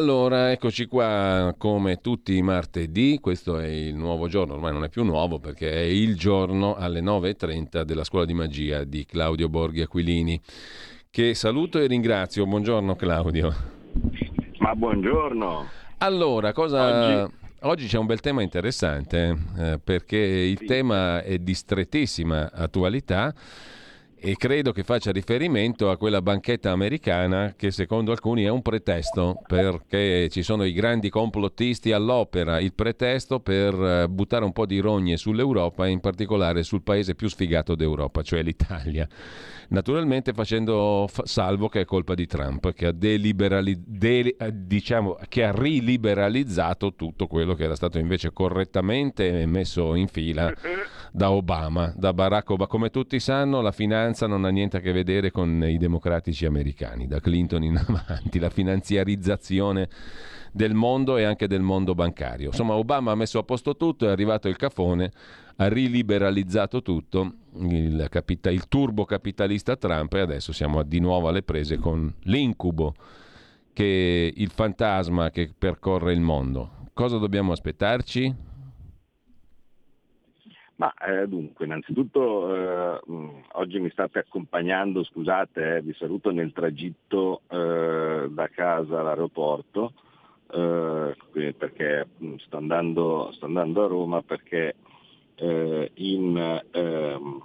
Allora eccoci qua come tutti i martedì, questo è il nuovo giorno, ormai non è più nuovo perché è il giorno alle 9.30 della scuola di magia di Claudio Borghi Aquilini, che saluto e ringrazio. Buongiorno Claudio. Ma buongiorno. Allora, cosa... Oggi, Oggi- c'è un bel tema interessante eh, perché il tema è di strettissima attualità e credo che faccia riferimento a quella banchetta americana che secondo alcuni è un pretesto perché ci sono i grandi complottisti all'opera, il pretesto per eh, buttare un po' di rogne sull'Europa e in particolare sul paese più sfigato d'Europa, cioè l'Italia. Naturalmente facendo f- salvo che è colpa di Trump che ha, deliberali- de- eh, diciamo, che ha riliberalizzato tutto quello che era stato invece correttamente messo in fila da Obama, da Barack Obama. Come tutti sanno, la finanza non ha niente a che vedere con i democratici americani, da Clinton in avanti, la finanziarizzazione del mondo e anche del mondo bancario. Insomma, Obama ha messo a posto tutto, è arrivato il cafone, ha riliberalizzato tutto, il, capita- il turbo capitalista Trump e adesso siamo di nuovo alle prese con l'incubo che il fantasma che percorre il mondo. Cosa dobbiamo aspettarci? Ma eh, dunque, innanzitutto eh, mh, oggi mi state accompagnando, scusate, eh, vi saluto nel tragitto eh, da casa all'aeroporto, eh, perché mh, sto, andando, sto andando a Roma perché eh, in, ehm,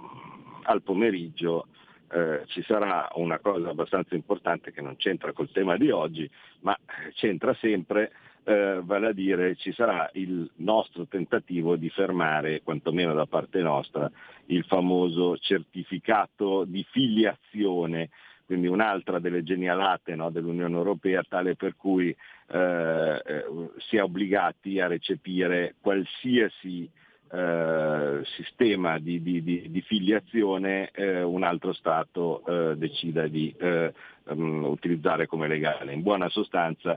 al pomeriggio eh, ci sarà una cosa abbastanza importante che non c'entra col tema di oggi, ma c'entra sempre eh, vale a dire ci sarà il nostro tentativo di fermare, quantomeno da parte nostra, il famoso certificato di filiazione, quindi un'altra delle genialate no, dell'Unione Europea, tale per cui eh, eh, si è obbligati a recepire qualsiasi eh, sistema di, di- di- di filiazione eh, un altro Stato eh, decida di ehm, utilizzare come legale. In buona sostanza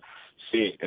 se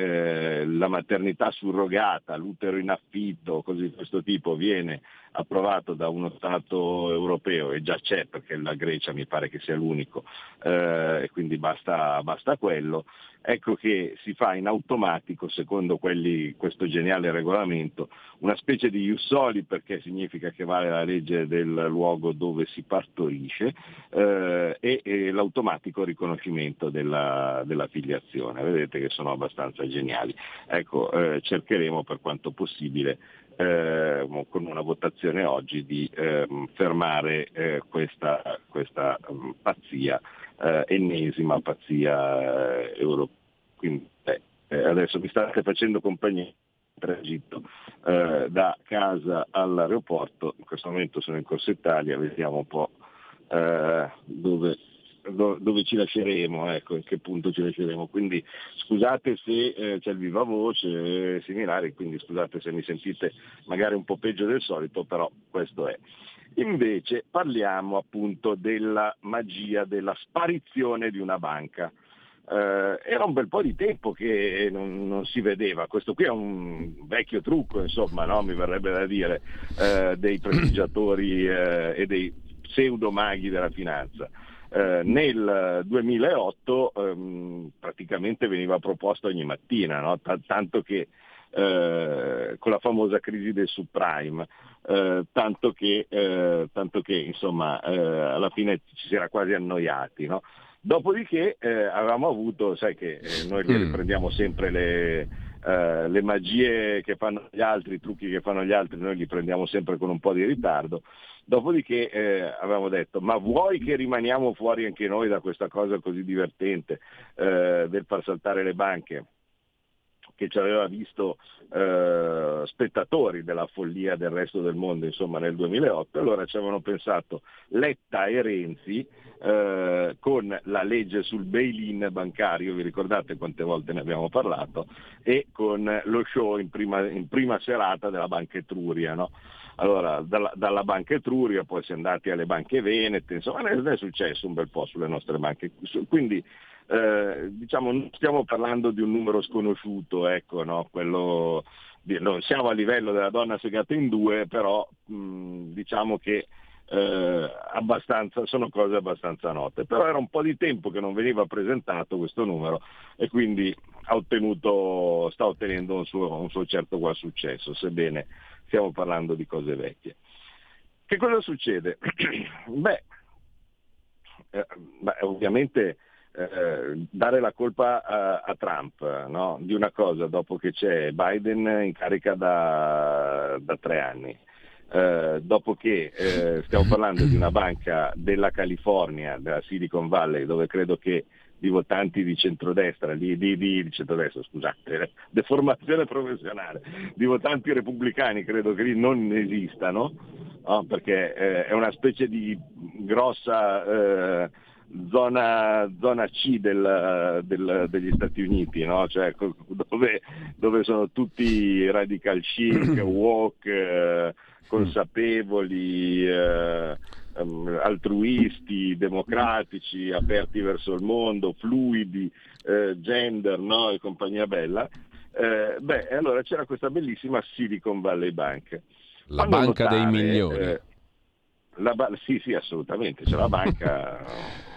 la maternità surrogata, l'utero in affitto, cose di questo tipo viene approvato da uno Stato europeo e già c'è perché la Grecia mi pare che sia l'unico eh, e quindi basta, basta quello, ecco che si fa in automatico, secondo quelli, questo geniale regolamento, una specie di iussoli perché significa che vale la legge del luogo dove si partorisce eh, e, e l'automatico riconoscimento della, della filiazione. Vedete che sono abbastanza geniali. Ecco, eh, cercheremo per quanto possibile eh, con una votazione oggi di ehm, fermare eh, questa, questa mm, pazzia, eh, ennesima pazzia eh, europea. Quindi eh, eh, adesso mi state facendo compagnia tragitto eh, da casa all'aeroporto, in questo momento sono in Corsa Italia, vediamo un po' eh, dove, do- dove ci lasceremo, ecco, in che punto ci lasceremo. Quindi scusate se eh, c'è il viva voce eh, similare, quindi scusate se mi sentite magari un po' peggio del solito, però questo è. Invece parliamo appunto della magia della sparizione di una banca. Eh, era un bel po' di tempo che non, non si vedeva, questo qui è un vecchio trucco, insomma, no? mi verrebbe da dire, eh, dei prestigiatori eh, e dei pseudomaghi della finanza. Eh, nel 2008 ehm, praticamente veniva proposto ogni mattina, no? Ta- tanto che eh, con la famosa crisi del subprime, eh, tanto che, eh, tanto che insomma eh, alla fine ci si era quasi annoiati. No? Dopodiché eh, avevamo avuto, sai che noi Mm. riprendiamo sempre le, le magie che fanno gli altri, i trucchi che fanno gli altri, noi li prendiamo sempre con un po' di ritardo. Dopodiché eh, avevamo detto, ma vuoi che rimaniamo fuori anche noi da questa cosa così divertente eh, del far saltare le banche? che ci aveva visto eh, spettatori della follia del resto del mondo insomma nel 2008, allora ci avevano pensato Letta e Renzi eh, con la legge sul bail-in bancario, vi ricordate quante volte ne abbiamo parlato, e con lo show in prima, in prima serata della Banca Etruria. No? Allora, dalla, dalla Banca Etruria poi si è andati alle banche venete, insomma è successo un bel po' sulle nostre banche. Quindi eh, diciamo, non stiamo parlando di un numero sconosciuto, ecco, no? Quello di- non siamo a livello della donna segata in due, però mh, diciamo che eh, sono cose abbastanza note. Però era un po' di tempo che non veniva presentato questo numero e quindi ottenuto, sta ottenendo un suo, un suo certo qual successo, sebbene stiamo parlando di cose vecchie. Che cosa succede? Beh, eh, beh, ovviamente eh, dare la colpa a, a Trump no? di una cosa dopo che c'è Biden in carica da, da tre anni, eh, dopo che eh, stiamo parlando di una banca della California, della Silicon Valley, dove credo che di votanti di centrodestra, di, di, di, di centrodestra, scusate, deformazione professionale, di votanti repubblicani credo che lì non esistano, no? perché eh, è una specie di grossa eh, zona, zona C del- del- degli Stati Uniti, no? Cioè, dove, dove sono tutti radical chic, woke, eh, consapevoli, ehm, altruisti, democratici, aperti verso il mondo, fluidi, eh, gender no? e compagnia bella. Eh, beh, allora c'era questa bellissima Silicon Valley Bank. La Fanno banca dei notare, migliori. eh, la ba- sì, sì, assolutamente, c'è la banca...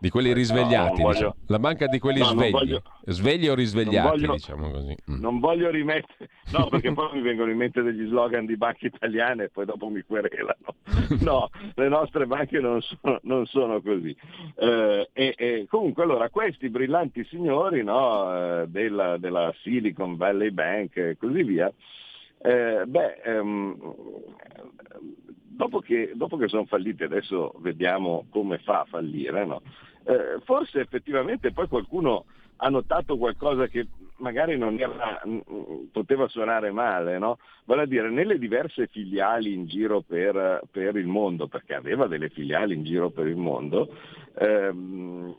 Di quelli no, risvegliati, voglio- diciamo. la banca di quelli No, svegli, voglio- svegli o risvegliati, voglio- diciamo così. Mm. Non voglio rimettere, no perché poi mi vengono in mente degli slogan di banche italiane e poi dopo mi querelano. No, le nostre banche non sono, non sono così. Eh, e, e comunque allora questi brillanti signori no, eh, della, della Silicon Valley Bank e così via, eh, beh, ehm, dopo, che, dopo che sono falliti, adesso vediamo come fa a fallire, no? Eh, forse effettivamente poi qualcuno ha notato qualcosa che magari non era, mm, mm, poteva suonare male, no? vale a dire nelle diverse filiali in giro per, per il mondo, perché aveva delle filiali in giro per il mondo, ehm,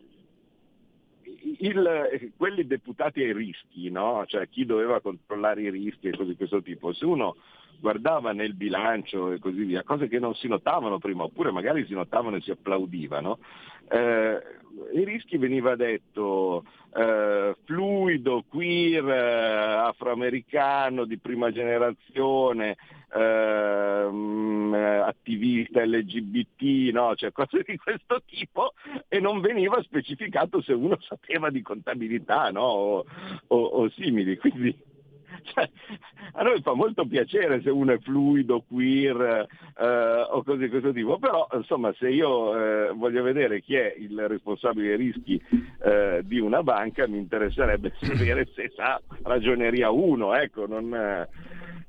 il- quelli deputati ai rischi, no? cioè chi doveva controllare i rischi e cose di questo tipo, se uno guardava nel bilancio e così via, cose che non si notavano prima, oppure magari si notavano e si applaudivano, eh, i rischi veniva detto eh, fluido, queer, eh, afroamericano di prima generazione, eh, attivista LGBT, no? cioè cose di questo tipo e non veniva specificato se uno sapeva di contabilità no? o, o- o simili. Quindi cioè, a noi fa molto piacere se uno è fluido, queer eh, o cose di questo tipo, però insomma se io eh, voglio vedere chi è il responsabile dei rischi eh, di una banca mi interesserebbe sapere se sa ragioneria 1, ecco, non,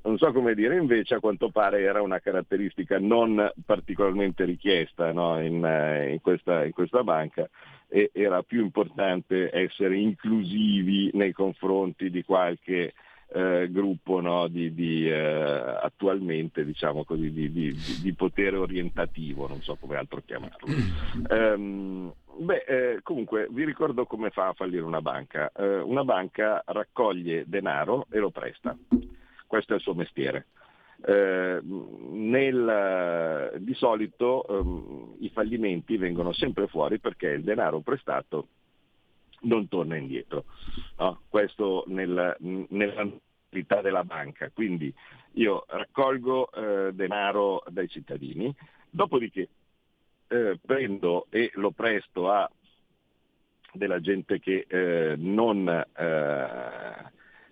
non so come dire, invece a quanto pare era una caratteristica non particolarmente richiesta no, in, eh, in questa, in questa banca e era più importante essere inclusivi nei confronti di qualche eh, gruppo no, di, di, eh, attualmente diciamo così, di, di- potere orientativo, non so come altro chiamarlo. Ehm, beh, eh, comunque vi ricordo come fa a fallire una banca. Eh, una banca raccoglie denaro e lo presta, questo è il suo mestiere. Eh, nel- di solito ehm, i fallimenti vengono sempre fuori perché il denaro prestato non torna indietro. no? Questo nel, nell'attività della banca. Quindi io raccolgo eh, denaro dai cittadini, dopodiché eh, prendo e lo presto a della gente che eh, non, eh,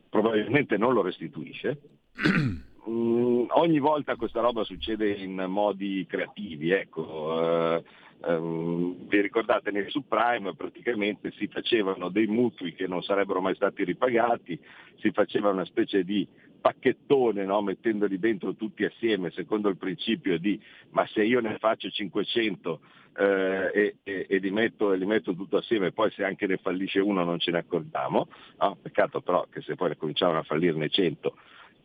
probabilmente non lo restituisce. Mm, ogni volta questa roba succede in modi creativi, ecco. Eh, ehm, vi ricordate nel subprime praticamente si facevano dei mutui che non sarebbero mai stati ripagati, si faceva una specie di pacchettone, no? mettendoli dentro tutti assieme, secondo il principio di ma se io ne faccio 500 eh, e, e- e li, metto, e li metto tutto assieme, poi se anche ne fallisce uno non ce ne accorgiamo, no? peccato però che se poi ne cominciavano a fallirne 100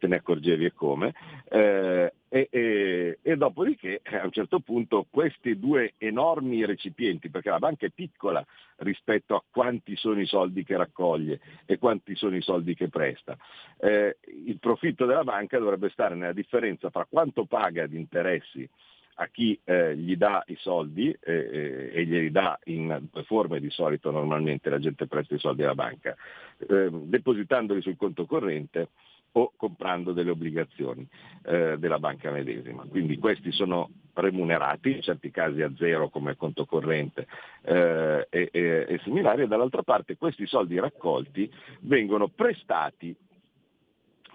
te ne accorgevi e come, eh, e, e- e dopodiché eh, a un certo punto questi due enormi recipienti, perché la banca è piccola rispetto a quanti sono i soldi che raccoglie e quanti sono i soldi che presta, eh, il profitto della banca dovrebbe stare nella differenza tra quanto paga di interessi a chi eh, gli dà i soldi eh, eh, e glieli dà in due forme di solito normalmente la gente presta i soldi alla banca, eh, depositandoli sul conto corrente o comprando delle obbligazioni eh, della banca medesima. Quindi questi sono remunerati, in certi casi a zero come conto corrente eh, e, e- e similari, e dall'altra parte questi soldi raccolti vengono prestati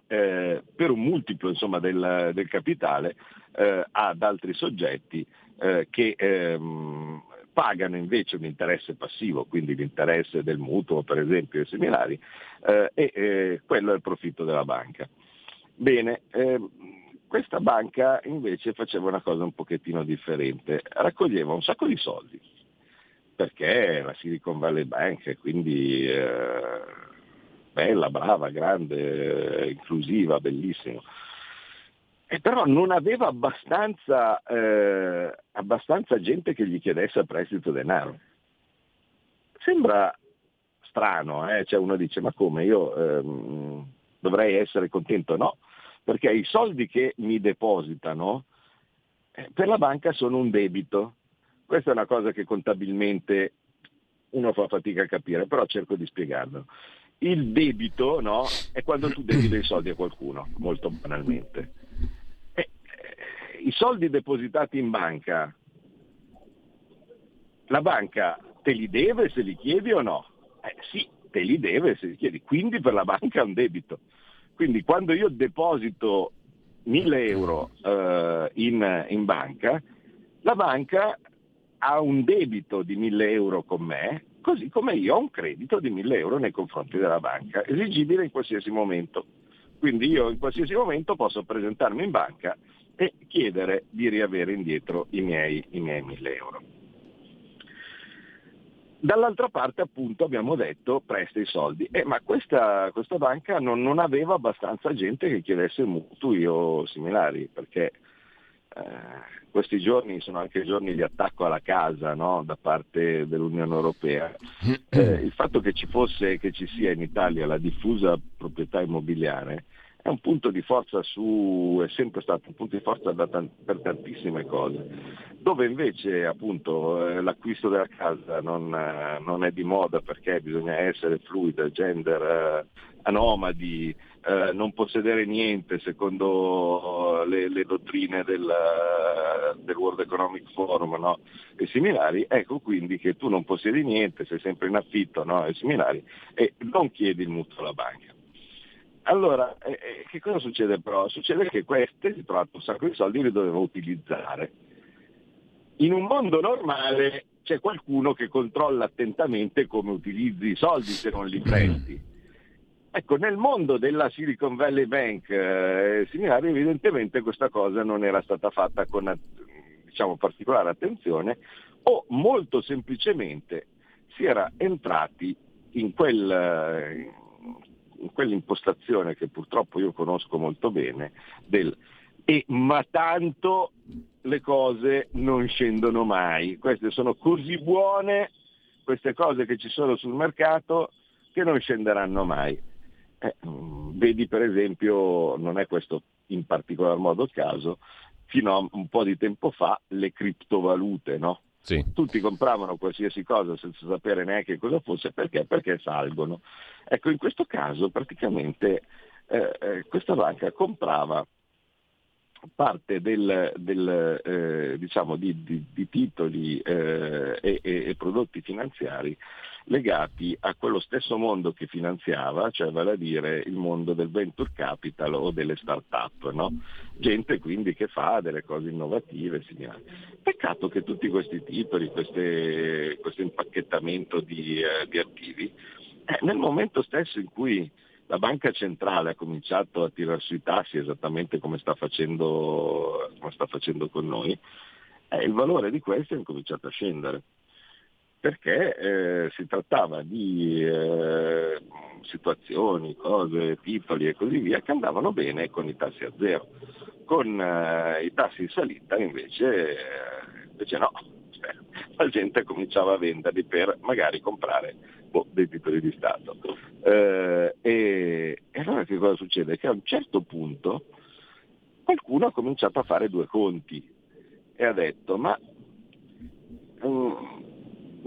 eh, per un multiplo insomma, del, del capitale eh, ad altri soggetti eh, che ehm, pagano invece un interesse passivo, quindi l'interesse del mutuo per esempio e similari, eh, e eh, quello è il profitto della banca. Bene, ehm, questa banca invece faceva una cosa un pochettino differente, raccoglieva un sacco di soldi, perché la Silicon Valley Bank, quindi eh, bella, brava, grande, eh, inclusiva, bellissimo. E però non aveva abbastanza, eh, abbastanza gente che gli chiedesse a prestito denaro. Sembra strano, eh? cioè uno dice ma come io ehm, dovrei essere contento? No, perché i soldi che mi depositano eh, per la banca sono un debito. Questa è una cosa che contabilmente uno fa fatica a capire, però cerco di spiegarlo. Il debito no, è quando tu devi dei soldi a qualcuno, molto banalmente. I soldi depositati in banca, la banca te li deve se li chiedi o no? Eh, sì, te li deve se li chiedi, quindi per la banca è un debito. Quindi quando io deposito 1000 euro eh, in, in banca, la banca ha un debito di 1000 euro con me, così come io ho un credito di 1000 euro nei confronti della banca, esigibile in qualsiasi momento. Quindi io in qualsiasi momento posso presentarmi in banca e chiedere di riavere indietro i miei, i miei 1000 euro. Dall'altra parte appunto abbiamo detto presta i soldi, Eh, ma questa, questa banca non, non aveva abbastanza gente che chiedesse mutui o similari, perché eh, questi giorni sono anche giorni di attacco alla casa no? da parte dell'Unione Europea. Eh, il fatto che ci fosse, che ci sia in Italia la diffusa proprietà immobiliare è un punto di forza su, è sempre stato un punto di forza da tan- per tantissime cose, dove invece appunto eh, l'acquisto della casa non, eh, non è di moda perché bisogna essere fluida, gender, eh, anomadi, eh, non possedere niente secondo le, le dottrine del, del World Economic Forum no? e similari, ecco quindi che tu non possiedi niente, sei sempre in affitto no? e similari e non chiedi il mutuo alla banca. Allora, eh, eh, che cosa succede però? Succede che queste si trovano un sacco di soldi e li doveva utilizzare. In un mondo normale c'è qualcuno che controlla attentamente come utilizzi i soldi se non li presti. Ecco, nel mondo della Silicon Valley Bank eh, similari, evidentemente questa cosa non era stata fatta con diciamo, particolare attenzione o molto semplicemente si era entrati in, quel, eh, quell'impostazione che purtroppo io conosco molto bene del e ma tanto le cose non scendono mai. Queste sono così buone, queste cose che ci sono sul mercato, che non scenderanno mai. Eh, vedi per esempio, non è questo in particolar modo il caso, fino a un po' di tempo fa le criptovalute, no? Sì. Tutti compravano qualsiasi cosa senza sapere neanche cosa fosse, perché? Perché salgono. Ecco, in questo caso praticamente eh, eh, questa banca comprava parte del, del, eh, diciamo di, di- di titoli eh, e, e- e prodotti finanziari legati a quello stesso mondo che finanziava, cioè vale a dire il mondo del venture capital o delle start-up, no? gente quindi che fa delle cose innovative. similari. Peccato che tutti questi titoli, queste- questo impacchettamento di, eh, di attivi, eh, nel momento stesso in cui la banca centrale ha cominciato a tirare sui tassi esattamente come sta facendo, come sta facendo con noi, eh, il valore di questi è cominciato a scendere perché eh, si trattava di eh, situazioni, cose, titoli e così via che andavano bene con i tassi a zero. Con eh, i tassi in salita invece, eh, invece no, Cioè, la gente cominciava a venderli per magari comprare boh, dei titoli di Stato. Eh, e, e allora che cosa succede? Che a un certo punto qualcuno ha cominciato a fare due conti e ha detto ma mm,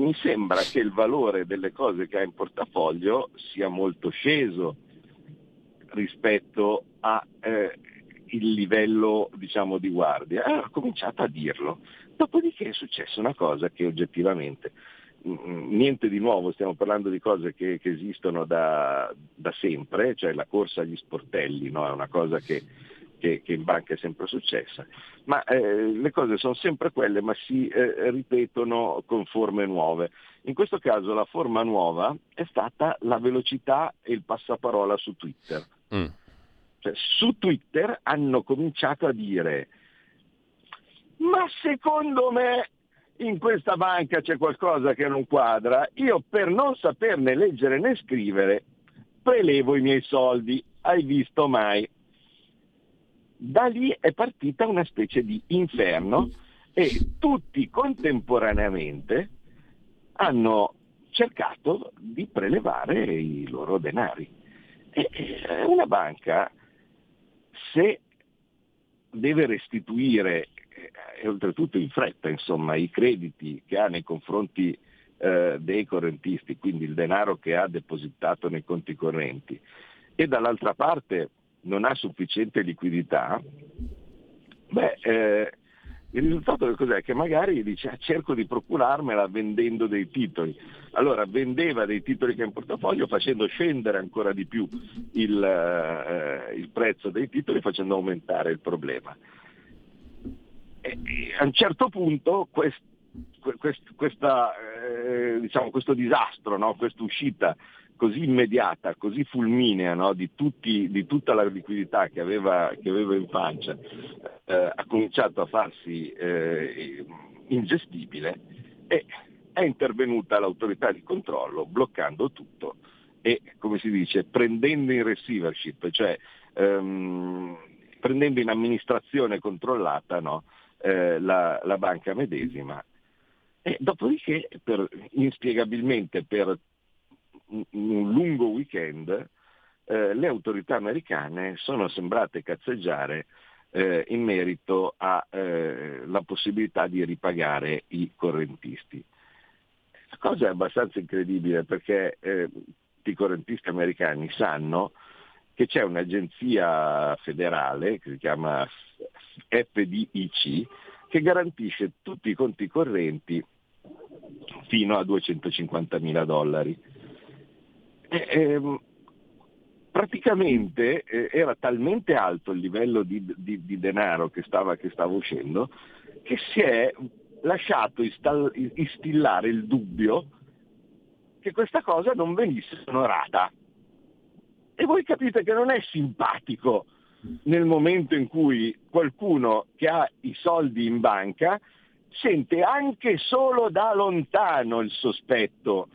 mi sembra che il valore delle cose che ha in portafoglio sia molto sceso rispetto al livello diciamo, di guardia. Ha cominciato a dirlo. Dopodiché è successa una cosa che oggettivamente mm, niente di nuovo, stiamo parlando di cose che, che esistono da, da, sempre, cioè la corsa agli sportelli, no? è una cosa che, che, che, in banca è sempre successa, ma eh, le cose sono sempre quelle, ma si eh, ripetono con forme nuove. In questo caso la forma nuova è stata la velocità e il passaparola su Twitter. Mm. Cioè, su Twitter hanno cominciato a dire ma secondo me in questa banca c'è qualcosa che non quadra, io per non saperne leggere né scrivere prelevo i miei soldi, hai visto mai? Da lì è partita una specie di inferno e tutti contemporaneamente hanno cercato di prelevare i loro denari. E e una banca, se deve restituire, eh, e oltretutto in fretta, insomma, i crediti che ha nei confronti eh, dei correntisti, quindi il denaro che ha depositato nei conti correnti, e dall'altra parte non ha sufficiente liquidità, beh, eh, il risultato cos'è? Che magari dice "Ah, cerco di procurarmela vendendo dei titoli. Allora vendeva dei titoli che ha in portafoglio facendo scendere ancora di più il, eh, il prezzo dei titoli, facendo aumentare il problema. E, e a un certo punto quest- que- quest- questa, eh, diciamo, questo disastro, no? questa uscita così immediata, così fulminea no? di, tutti, di, tutta la liquidità che aveva, che aveva in pancia, eh, ha cominciato a farsi eh, ingestibile e è intervenuta l'autorità di controllo bloccando tutto e, come si dice, prendendo in receivership, cioè ehm, prendendo in amministrazione controllata no? eh, la, la banca medesima. E dopodiché, per, inspiegabilmente, per un lungo weekend eh, le autorità americane sono sembrate cazzeggiare eh, in merito alla eh, possibilità di ripagare i correntisti. La cosa è abbastanza incredibile perché eh, i correntisti americani sanno che c'è un'agenzia federale che si chiama FDIC che garantisce tutti i conti correnti fino a 250 mila dollari. E, ehm, praticamente eh, era talmente alto il livello di, di- di denaro che stava, che stava uscendo che si è lasciato istal- instillare il dubbio che questa cosa non venisse onorata. E voi capite che non è simpatico nel momento in cui qualcuno che ha i soldi in banca sente anche solo da lontano il sospetto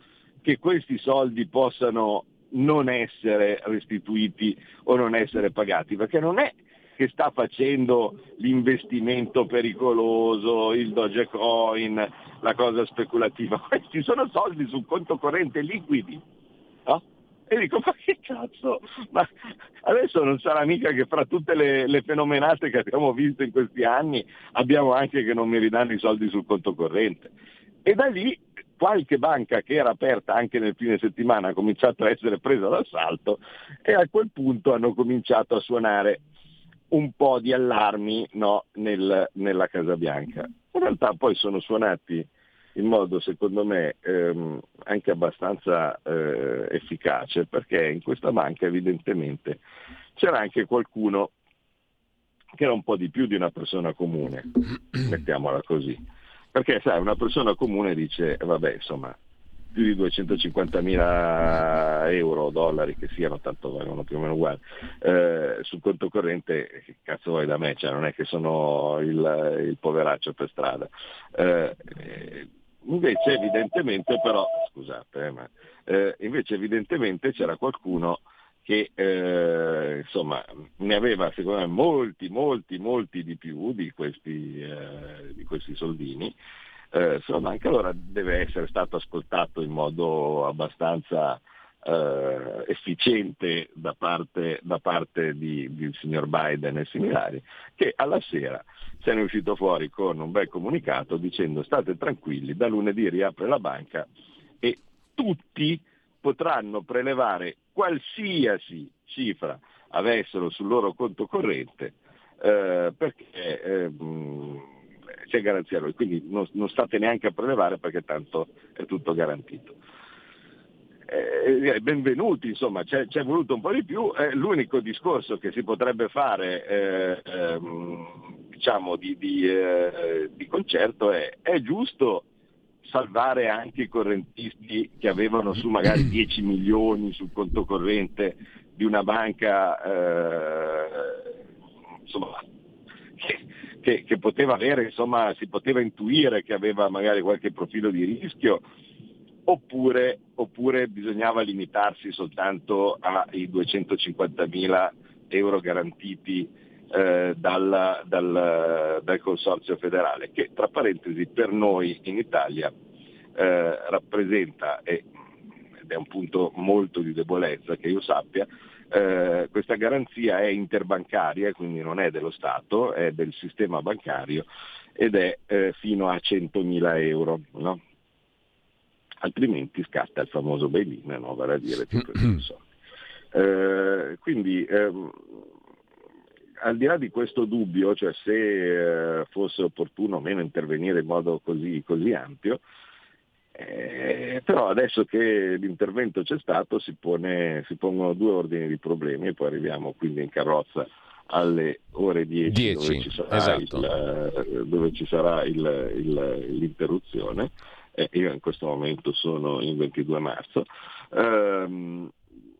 che questi soldi possano non essere restituiti o non essere pagati, perché non è che sta facendo l'investimento pericoloso, il Dogecoin, la cosa speculativa, questi sono soldi sul conto corrente liquidi. no? E dico, ma che cazzo? Ma adesso non sarà mica che fra tutte le, le fenomenate che abbiamo visto in questi anni abbiamo anche che non mi ridanno i soldi sul conto corrente. E da lì qualche banca che era aperta anche nel fine settimana ha cominciato a essere presa d'assalto e a quel punto hanno cominciato a suonare un po' di allarmi no, nel- nella Casa Bianca. In realtà poi sono suonati in modo secondo me ehm, anche abbastanza eh, efficace perché in questa banca evidentemente c'era anche qualcuno che era un po' di più di una persona comune, mettiamola così. Perché sai, una persona comune dice, eh, vabbè, insomma, più di 250.000 euro o dollari che siano, tanto valgono più o meno uguali, eh, sul conto corrente, che cazzo vuoi da me? Cioè, non è che sono il, il poveraccio per strada. Eh, invece evidentemente però, scusate, eh, ma, eh, invece evidentemente c'era qualcuno che eh, insomma ne aveva secondo me molti, molti, molti di più di questi, eh, di questi soldini, eh, insomma anche allora deve essere stato ascoltato in modo abbastanza eh, efficiente da parte, da parte di, del signor Biden e similari, che alla sera se ne è uscito fuori con un bel comunicato dicendo state tranquilli, da lunedì riapre la banca e tutti potranno prelevare qualsiasi cifra avessero sul loro conto corrente eh, perché eh, c'è garanzia a lui, quindi non, non state neanche a prelevare perché tanto è tutto garantito. Eh, benvenuti, insomma, c'è, c'è, voluto un po' di più. Eh, l'unico discorso che si potrebbe fare, eh, ehm, diciamo, di, di, eh, di, concerto è, è giusto salvare anche i correntisti che avevano su magari 10 milioni sul conto corrente di una banca eh, insomma, che, che, che, poteva avere, insomma, si poteva intuire che aveva magari qualche profilo di rischio, oppure, oppure bisognava limitarsi soltanto ai 250 mila euro garantiti eh, dal, dal, dal, consorzio federale, che tra parentesi per noi in Italia eh, rappresenta, e, ed è un punto molto di debolezza che io sappia, eh, questa garanzia è interbancaria, quindi non è dello Stato, è del sistema bancario ed è eh, fino a 100.000 euro. No? Altrimenti scatta il famoso bail-in, no? vale a dire tutto il soldi. Eh, quindi ehm, al di là di questo dubbio, cioè se eh, fosse opportuno o meno intervenire in modo così, così ampio, eh, però adesso che l'intervento c'è stato si, pone, si, pongono due ordini di problemi e poi arriviamo quindi in carrozza alle ore 10, 10 dove ci sarà, esatto. il, dove ci sarà il, il, l'interruzione. Eh, io in questo momento sono in 22 marzo. Um,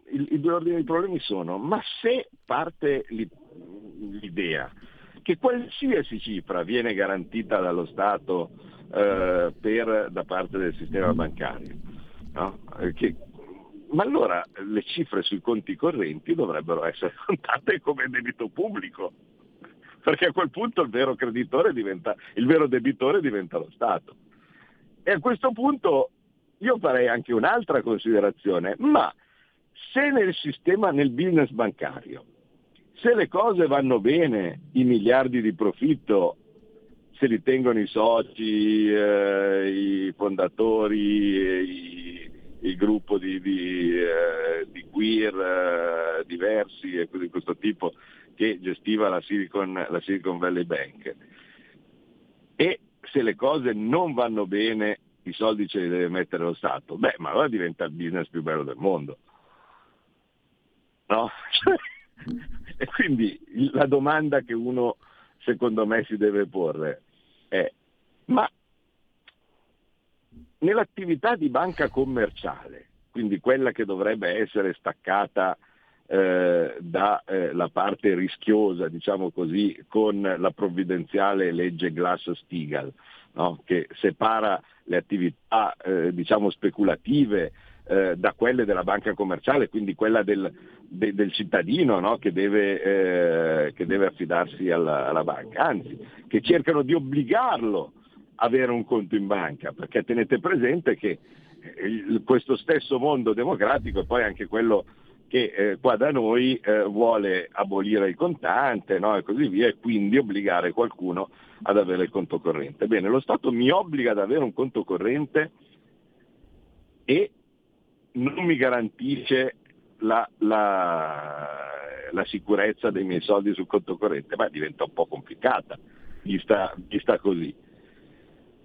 i due ordini di problemi sono, ma se parte l'idea che qualsiasi cifra viene garantita dallo Stato eh, per, da parte del sistema bancario, no? Eh, che, ma allora le cifre sui conti correnti dovrebbero essere contate come debito pubblico, perché a quel punto il vero diventa, il vero debitore diventa lo Stato. E a questo punto io farei anche un'altra considerazione, ma se nel sistema, nel business bancario, se le cose vanno bene, i miliardi di profitto se li tengono i soci, eh, i fondatori, il gruppo di, di, eh, di queer eh, diversi e di questo tipo che gestiva la Silicon, la Silicon Valley Bank. E se le cose non vanno bene, i soldi ce li deve mettere lo Stato. Beh, ma allora diventa il business più bello del mondo. No? E quindi la domanda che uno secondo me si deve porre è ma nell'attività di banca commerciale, quindi quella che dovrebbe essere staccata eh, dalla eh, parte rischiosa, diciamo così, con la provvidenziale legge Glass-Steagall, no? che separa le attività eh, diciamo speculative eh, da quelle della banca commerciale, quindi quella del, de, del cittadino no? che, deve, eh, che, deve, affidarsi alla, alla, banca, anzi che cercano di obbligarlo a avere un conto in banca, perché tenete presente che il, questo stesso mondo democratico è poi anche quello che eh, qua da noi eh, vuole abolire il contante no? e così via e quindi obbligare qualcuno ad avere il conto corrente. Bene, lo Stato mi obbliga ad avere un conto corrente e non mi garantisce la, la, la, sicurezza dei miei soldi sul conto corrente, ma diventa un po' complicata, gli sta, gli sta così.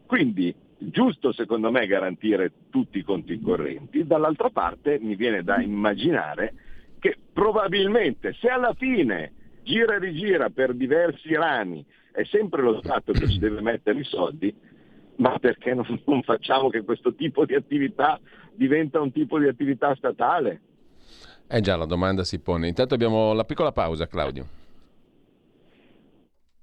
Quindi giusto secondo me garantire tutti i conti correnti, dall'altra parte mi viene da immaginare che probabilmente se alla fine gira e rigira per diversi rami è sempre lo Stato che ci deve mettere i soldi, ma perché non, non facciamo che questo tipo di attività diventa un tipo di attività statale? Eh già, la domanda si pone. Intanto abbiamo la piccola pausa, Claudio.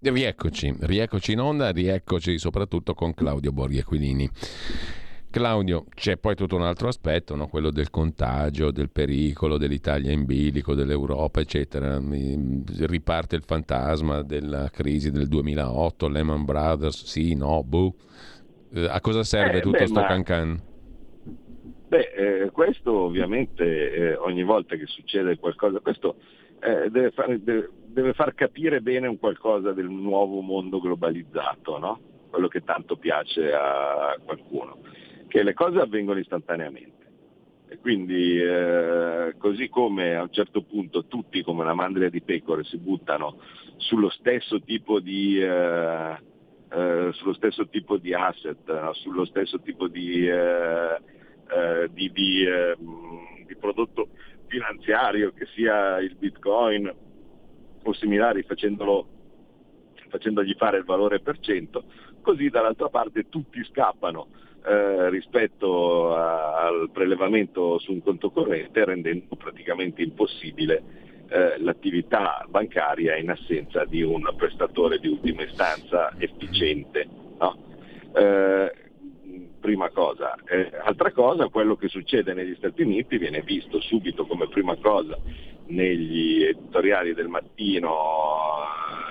Rieccoci, rieccoci in onda, rieccoci soprattutto con Claudio Borghi Aquilini. Claudio, c'è poi tutto un altro aspetto, no? quello del contagio, del pericolo dell'Italia in bilico, dell'Europa, eccetera. Riparte il fantasma della crisi del 2008, Lehman Brothers, sì, no, boh. Eh, A cosa serve Eh, tutto beh, sto ma- cancan? Beh, eh, questo ovviamente eh, ogni volta che succede qualcosa, questo eh, deve, fare- deve- deve far capire bene un qualcosa del nuovo mondo globalizzato, no? quello che tanto piace a qualcuno, che le cose avvengono istantaneamente. E quindi eh, così come a un certo punto tutti come una mandria di pecore si buttano sullo stesso tipo di, eh, eh, sullo stesso tipo di asset, no? sullo stesso tipo di, eh, eh, di, di, eh, di prodotto finanziario che sia il bitcoin o similari facendogli fare il valore per cento, così dall'altra parte tutti scappano eh, rispetto a- al prelevamento su un conto corrente rendendo praticamente impossibile eh, l'attività bancaria in assenza di un prestatore di ultima istanza efficiente. no? Eh, prima cosa. Eh, altra cosa, quello che succede negli Stati Uniti viene visto subito come prima cosa negli editoriali del mattino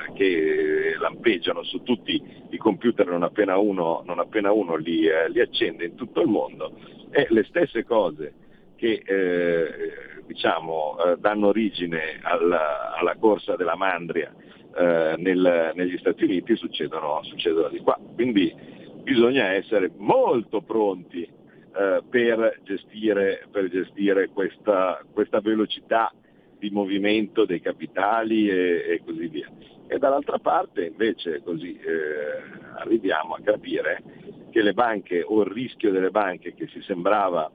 eh, che lampeggiano su tutti i computer non appena uno, non appena uno li, eh, li accende in tutto il mondo e le stesse cose che eh, diciamo, eh, danno origine alla, alla corsa della mandria eh, nel- negli Stati Uniti succedono, succedono di qua. Quindi bisogna essere molto pronti eh, per gestire, per gestire questa, questa velocità di movimento dei capitali e, e così via. E dall'altra parte invece così eh, arriviamo a capire che le banche o il rischio delle banche che si sembrava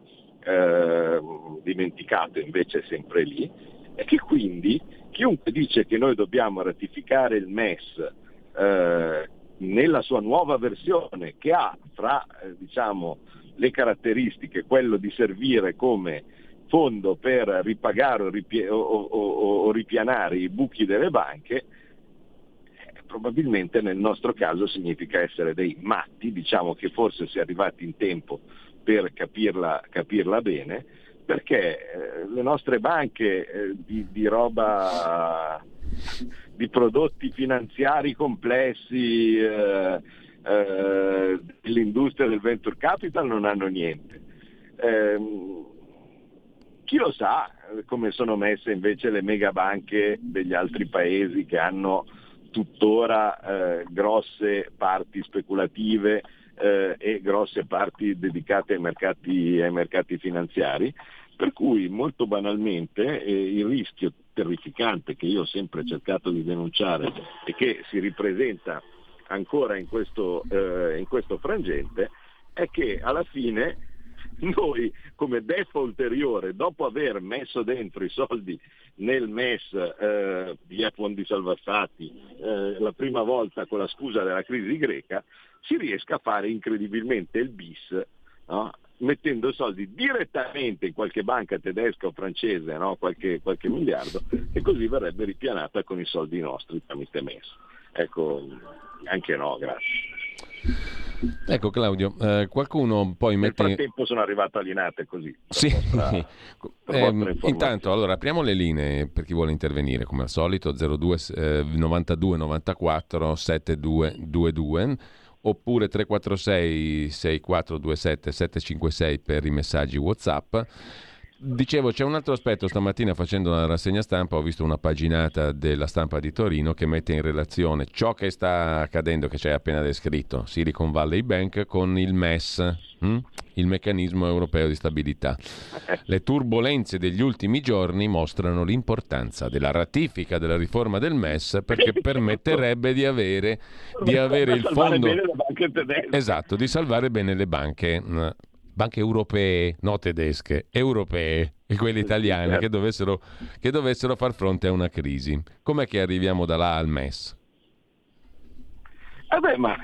eh, dimenticato invece è sempre lì e che quindi chiunque dice che noi dobbiamo ratificare il MES eh, nella sua nuova versione che ha fra eh, diciamo, le caratteristiche quello di servire come fondo per ripagare o, ripie- o- o- o- ripianare i buchi delle banche, eh, probabilmente nel nostro caso significa essere dei matti, diciamo che forse si è arrivati in tempo per capirla, capirla bene, perché eh, le nostre banche eh, di, di roba, di prodotti finanziari complessi, eh, eh, dell'industria del venture capital non hanno niente. Ehm, chi lo sa eh, come sono messe invece le megabanche degli altri paesi che hanno tuttora eh, grosse parti speculative eh, e grosse parti dedicate ai mercati, ai mercati finanziari, per cui molto banalmente eh, il rischio terrificante che io ho sempre cercato di denunciare e che si ripresenta ancora in questo, eh, in questo frangente è che alla fine noi come DEF ulteriore, dopo aver messo dentro i soldi nel MES eh, via fondi salvastati eh, la prima volta con la scusa della crisi greca, si riesca a fare incredibilmente il bis, no? Mettendo soldi direttamente in qualche banca tedesca o francese, no? qualche, qualche miliardo, e così verrebbe ripianata con i soldi nostri tramite MES. Ecco, anche no, grazie. Ecco Claudio, eh, qualcuno poi Nel mette... frattempo sono arrivata all'inate così. Sì, vostra- informazione. intanto allora apriamo le linee per chi vuole intervenire come al solito 02 eh, 92 94 7222 oppure 346 6427 756 per i messaggi Whatsapp. Dicevo, c'è un altro aspetto, stamattina facendo una rassegna stampa ho visto una paginata della stampa di Torino che mette in relazione ciò che sta accadendo, che ci hai appena descritto, Silicon Valley Bank, con il MES, hm? il meccanismo europeo di stabilità. Le turbulenze degli ultimi giorni mostrano l'importanza della ratifica della riforma del MES perché permetterebbe di avere, di avere il fondo... Esatto, di salvare bene le banche, banche europee, no tedesche, europee e quelle italiane che dovessero, che dovessero far fronte a una crisi. Com'è che arriviamo da là al MES? Vabbè, ma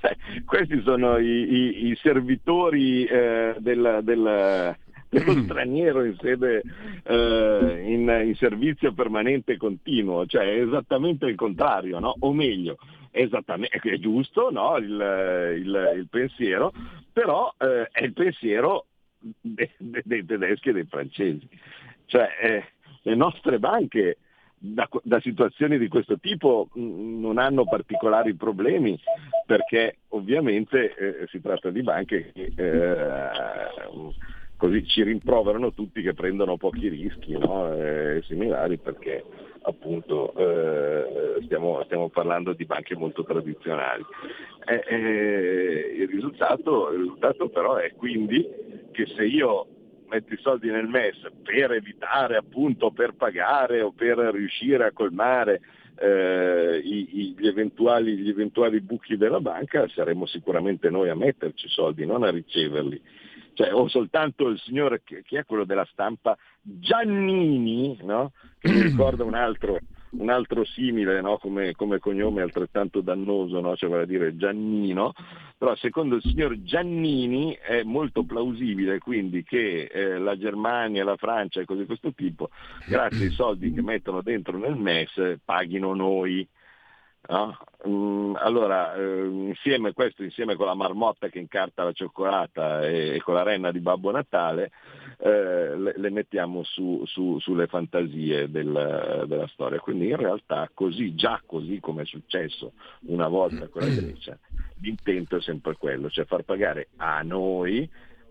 sai, questi sono i, i- i servitori eh, del- del- dello straniero in sede eh, in, in servizio permanente e continuo, cioè è esattamente il contrario, no? o meglio, esattamente, è giusto no? il, il- il pensiero, però eh, è il pensiero de- de- dei tedeschi e dei francesi. Cioè, eh, le nostre banche da, da situazioni di questo tipo mh, non hanno particolari problemi perché ovviamente eh, si tratta di banche che eh, così ci rimproverano tutti che prendono pochi rischi no? eh, similari perché appunto eh, stiamo, stiamo parlando di banche molto tradizionali. Eh, eh, il, risultato, il risultato però è quindi che se io metto i soldi nel MES per evitare appunto, per pagare o per riuscire a colmare eh, i- i- gli, eventuali, gli eventuali buchi della banca, saremo sicuramente noi a metterci soldi, non a riceverli. Cioè, o soltanto il signore, che, chi è quello della stampa, Giannini, no? che mi ricorda un altro, un altro simile no? come, come cognome altrettanto dannoso, no? cioè vale a dire Giannino, però secondo il signor Giannini è molto plausibile quindi che eh, la Germania, la Francia e cose di questo tipo, grazie ai soldi che mettono dentro nel MES, paghino noi. No? Mm, allora, eh, insieme questo, insieme con la marmotta che incarta la cioccolata e, e con la renna di Babbo Natale, eh, le, le mettiamo su- su- sulle fantasie del- della storia. Quindi in realtà così, già così come è successo una volta con la Grecia, l'intento è sempre quello, cioè far pagare a noi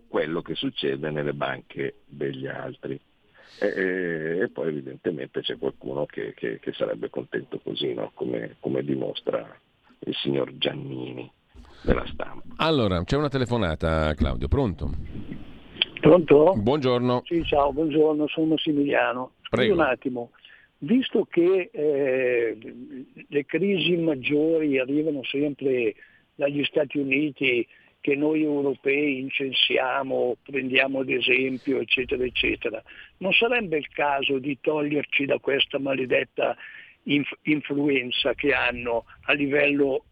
quello che succede nelle banche degli altri. E, e- poi evidentemente c'è qualcuno che, che- che sarebbe contento così, no? come, come dimostra il signor Giannini della stampa. Allora, c'è una telefonata, Claudio, pronto? Pronto? Buongiorno. Sì, ciao, buongiorno, sono Massimiliano. Scusi Prego. un attimo, visto che eh, le crisi maggiori arrivano sempre dagli Stati Uniti, che noi europei incensiamo, prendiamo ad esempio, eccetera, eccetera, non sarebbe il caso di toglierci da questa maledetta inf- influenza che hanno a livello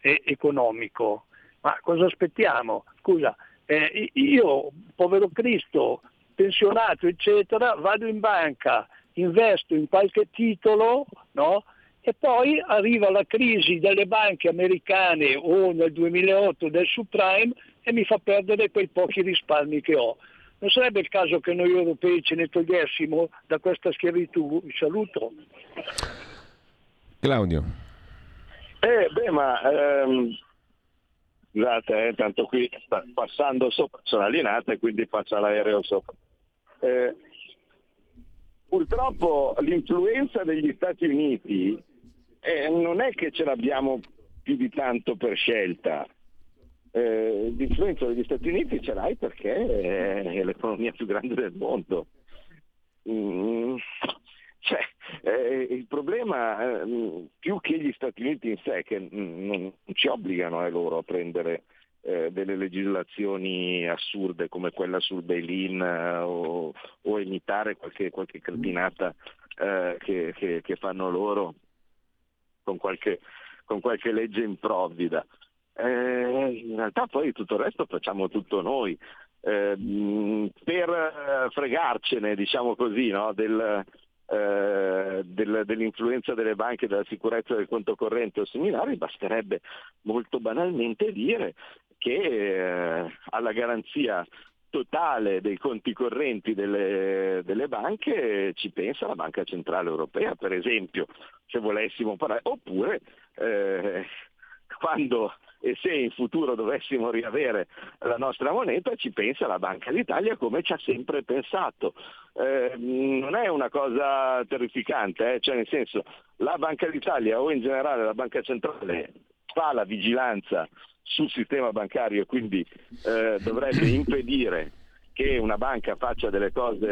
eh, economico? Ma cosa aspettiamo? Scusa, eh, io, povero Cristo, pensionato, eccetera, vado in banca, investo in qualche titolo, no? E poi arriva la crisi delle banche americane o nel 2008 del subprime e mi fa perdere quei pochi risparmi che ho. Non sarebbe il caso che noi europei ce ne togliessimo da questa schiavitù? Saluto. Claudio. Eh, beh, ma ehm, scusate, eh, tanto qui sta passando sopra, sono alienato e quindi passa l'aereo sopra. Eh, purtroppo l'influenza degli Stati Uniti eh, non è che ce l'abbiamo più di tanto per scelta. Eh, l'influenza degli Stati Uniti ce l'hai perché è l'economia più grande del mondo. Mm, cioè, eh, il problema eh, più che gli Stati Uniti in sé, che mm, non ci obbligano eh, loro a prendere eh, delle legislazioni assurde come quella sul bail-in eh, o, o imitare qualche, qualche cretinata che, che- che fanno loro con qualche, con qualche legge improvvida. Eh, in realtà poi tutto il resto facciamo tutto noi. Eh, mh, per eh, fregarcene, diciamo così, no, del, eh, del- dell'influenza delle banche, della sicurezza del conto corrente o similari, basterebbe molto banalmente dire che eh, alla garanzia totale dei conti correnti delle, delle banche ci pensa la Banca Centrale Europea, per esempio, se volessimo parlare, oppure eh, quando e se in futuro dovessimo riavere la nostra moneta ci pensa la Banca d'Italia come ci ha sempre pensato. Eh, non è una cosa terrificante, eh, cioè nel senso la Banca d'Italia o in generale la Banca Centrale fa la vigilanza sul sistema bancario e quindi eh, dovrebbe impedire che una banca faccia delle cose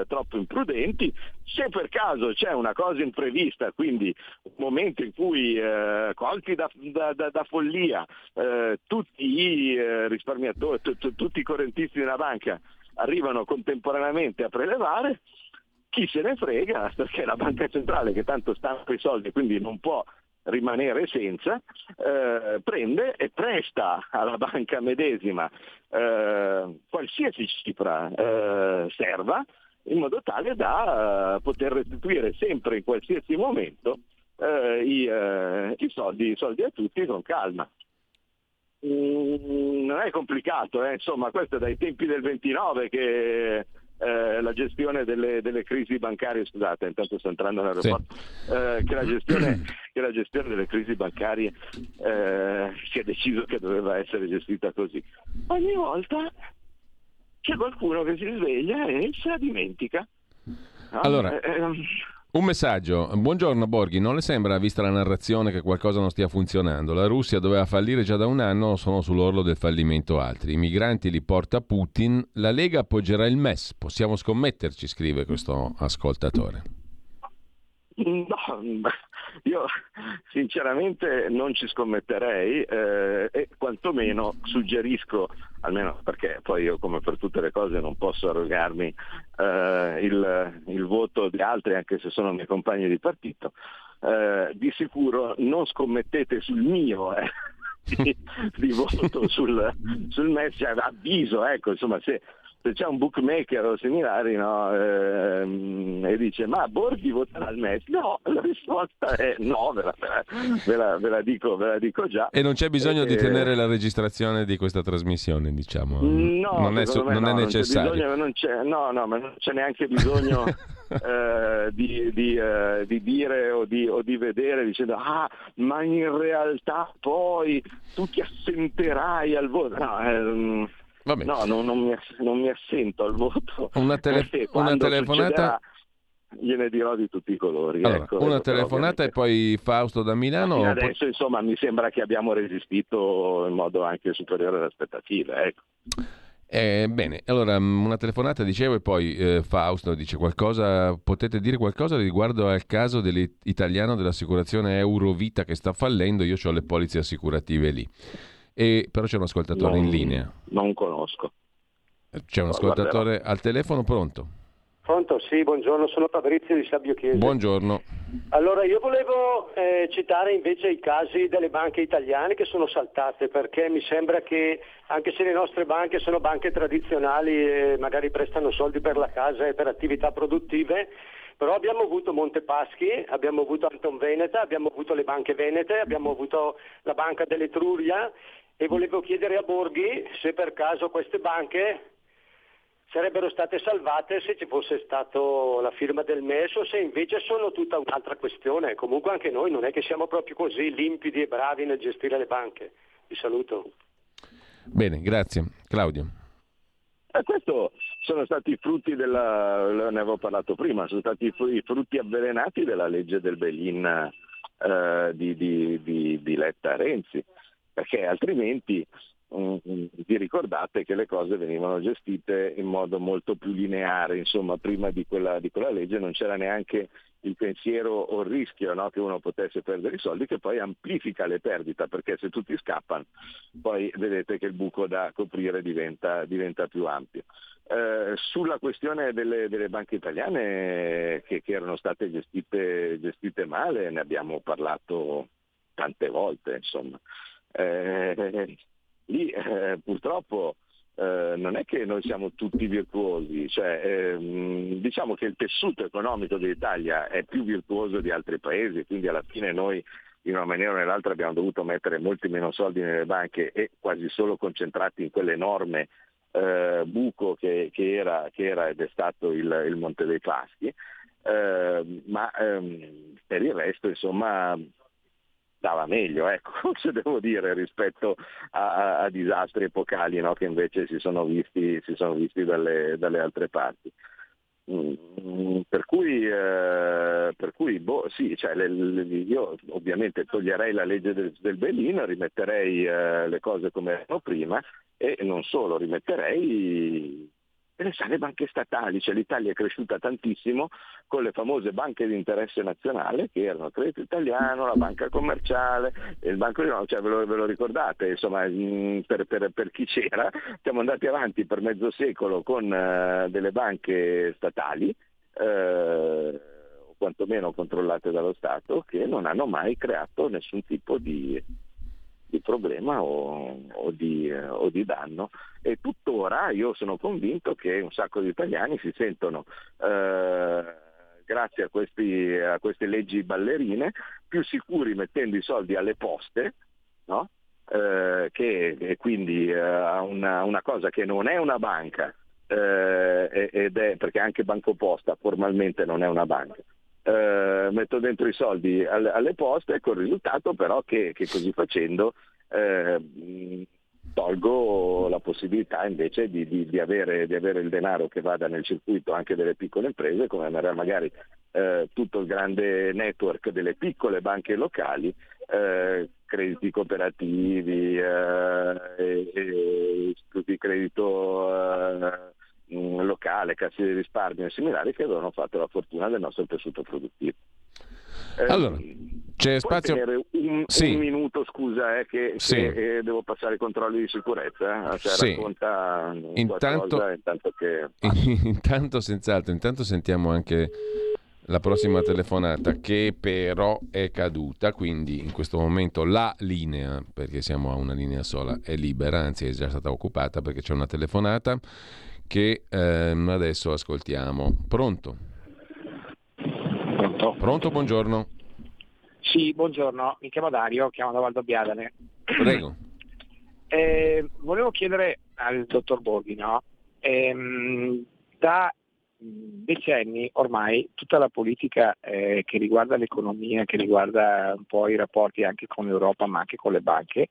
eh, troppo imprudenti, se per caso c'è una cosa imprevista, quindi un momento in cui eh, colti da, da- da- da follia eh, tutti i eh, risparmiatori, tu- tu- tutti i correntisti una banca arrivano contemporaneamente a prelevare, chi se ne frega perché la banca centrale che tanto stampa i soldi e quindi non può rimanere senza, eh, prende e presta alla banca medesima eh, qualsiasi cifra eh, serva in modo tale da eh, poter restituire sempre in qualsiasi momento eh, i, eh, i soldi, i soldi a tutti con calma. Mm, non è complicato, insomma, questo è dai tempi del 29 che eh, la gestione delle, delle crisi bancarie, scusate, intanto sto entrando nell'aeroporto, eh, che, la gestione, che la gestione delle crisi bancarie eh, si è deciso che doveva essere gestita così. Ogni volta c'è qualcuno che si sveglia e se la dimentica. No? Allora, Eh, ehm, Un messaggio. Buongiorno Borghi, non le sembra, vista la narrazione, che qualcosa non stia funzionando? La Russia doveva fallire già da un anno, sono sull'orlo del fallimento altri. I migranti li porta Putin, la Lega appoggerà il MES. Possiamo scommetterci, scrive questo ascoltatore. No, io sinceramente non ci scommetterei eh, e quantomeno suggerisco, almeno perché poi io come per tutte le cose non posso arrogarmi eh, il, il voto di altri anche se sono miei compagni di partito, eh, di sicuro non scommettete sul mio eh, di, di voto sul, sul MES, cioè, avviso, ecco, insomma se se c'è un bookmaker o similari no, ehm, e dice ma Borghi voterà al MES no la risposta è no ve la, ve la- ve la dico, ve la dico già E non c'è bisogno di Eh, tenere la registrazione di questa trasmissione, diciamo. no, non è, me non è no, c'è necessario. bisogno, non c'è- no, no, ma non c'è neanche bisogno eh, di, di, eh, di dire o di, o di vedere dicendo ah, ma in realtà poi tu ti assenterai al voto. No, ehm. No non, non mi, non mi assento al voto. Una tele- una telefonata- Gliene dirò di tutti i colori. Allora, ecco, una telefonata e poi Fausto da Milano. Fino o poi- adesso insomma mi sembra che abbiamo resistito in modo anche superiore alle aspettative. Ecco. Eh, bene, allora mm, una telefonata dicevo e poi eh, Fausto dice qualcosa, potete dire qualcosa riguardo al caso dell'italiano dell'assicurazione Eurovita che sta fallendo, io ho le polizze assicurative lì. E, però c'è un ascoltatore Non- in linea. Non conosco. C'è un Guarderò. ascoltatore al telefono pronto. Pronto, sì, buongiorno, sono Fabrizio di Sabbio Chiesa. Buongiorno. Allora, io volevo eh, citare invece i casi delle banche italiane che sono saltate, perché mi sembra che anche se le nostre banche sono banche tradizionali e magari prestano soldi per la casa e per attività produttive, però abbiamo avuto Montepaschi, abbiamo avuto Anton Veneta, abbiamo avuto le banche venete, abbiamo avuto la banca dell'Etruria e volevo chiedere a Borghi se per caso queste banche sarebbero state salvate se ci fosse stato la firma del MES o se invece sono tutta un'altra questione. Comunque anche noi non è che siamo proprio così limpidi e bravi nel gestire le banche. Vi saluto. Bene, grazie. Claudio. E questo sono stati i frutti della, ne avevo parlato prima, sono stati i frutti avvelenati della legge del Belin eh, di, di- di- di Letta Renzi, perché altrimenti mm, vi ricordate che le cose venivano gestite in modo molto più lineare, insomma prima di quella, di quella legge non c'era neanche il pensiero o il rischio no, che uno potesse perdere i soldi che poi amplifica le perdite perché se tutti scappano poi vedete che il buco da coprire diventa, diventa più ampio. Eh, sulla questione delle, delle banche italiane che, che erano state gestite, gestite male ne abbiamo parlato tante volte, insomma. Eh, lì eh, purtroppo eh, non è che noi siamo tutti virtuosi, cioè, ehm, diciamo che il tessuto economico dell'Italia è più virtuoso di altri paesi, quindi alla fine noi in una maniera o nell'altra abbiamo dovuto mettere molti meno soldi nelle banche e quasi solo concentrati in quell'enorme eh, buco che, che era, che era ed è stato il, il Monte dei Paschi, eh, ma ehm, per il resto insomma stava meglio, ecco, se devo dire, rispetto a, a- a disastri epocali no, che invece si sono visti, si sono visti dalle, dalle altre parti. Mm, Per cui, eh, per cui boh, sì, cioè, io ovviamente toglierei la legge del, del bail-in, rimetterei eh, le cose come erano prima e non solo, rimetterei le sane banche statali, cioè l'Italia è cresciuta tantissimo con le famose banche di interesse nazionale che erano il Credito Italiano, la Banca Commerciale, il Banco di no, cioè ve lo, ve lo ricordate, insomma mm, per, per- per chi c'era, siamo andati avanti per mezzo secolo con eh, delle banche statali, o quantomeno controllate dallo Stato, che non hanno mai creato nessun tipo di, di problema o, o di, eh, o di danno. E tuttora io sono convinto che un sacco di italiani si sentono, eh, grazie a, questi- a queste leggi ballerine, più sicuri mettendo i soldi alle poste, no? Eh, che e quindi eh, a una, una cosa che non è una banca, eh, ed è perché anche Banco Posta formalmente non è una banca. Eh, metto dentro i soldi alle, alle poste con il risultato però che, che così facendo eh, tolgo la possibilità invece di, di- di avere, di avere il denaro che vada nel circuito anche delle piccole imprese, come magari eh, tutto il grande network delle piccole banche locali, eh, crediti cooperativi, eh, istituti di credito eh, locale, casse di risparmio e similari che avevano fatto la fortuna del nostro tessuto produttivo. Eh, Allora, c'è spazio- un, Sì. un minuto, scusa, eh, che, Sì. che, eh, devo passare i controlli di sicurezza. Cioè, Sì. racconta Intanto- qualcosa intanto che... intanto, senz'altro, intanto sentiamo anche la prossima telefonata che però è caduta, quindi in questo momento la linea, perché siamo a una linea sola, è libera, anzi è già stata occupata perché c'è una telefonata che ehm, adesso ascoltiamo. Pronto? Pronto? Pronto, buongiorno. Sì, buongiorno, mi chiamo Dario, chiamo da Valdobbiadene. Prego. Eh, volevo chiedere al dottor Borghi, no? Ehm, da decenni ormai tutta la politica eh, che riguarda l'economia, che riguarda un po' i rapporti anche con l'Europa ma anche con le banche,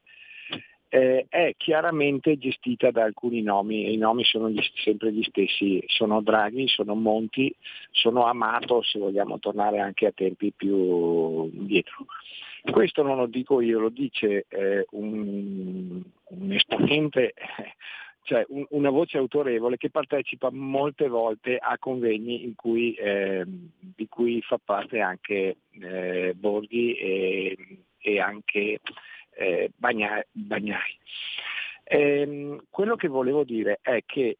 eh, è chiaramente gestita da alcuni nomi e i nomi sono gli- sempre gli stessi, sono Draghi, sono Monti, sono Amato se vogliamo tornare anche a tempi più indietro. Questo non lo dico io, lo dice eh, un, un esponente, cioè un- una voce autorevole che partecipa molte volte a convegni in cui, eh, di cui fa parte anche eh, Borghi e, e anche eh, Bagna- Bagnai. Ehm, quello che volevo dire è che,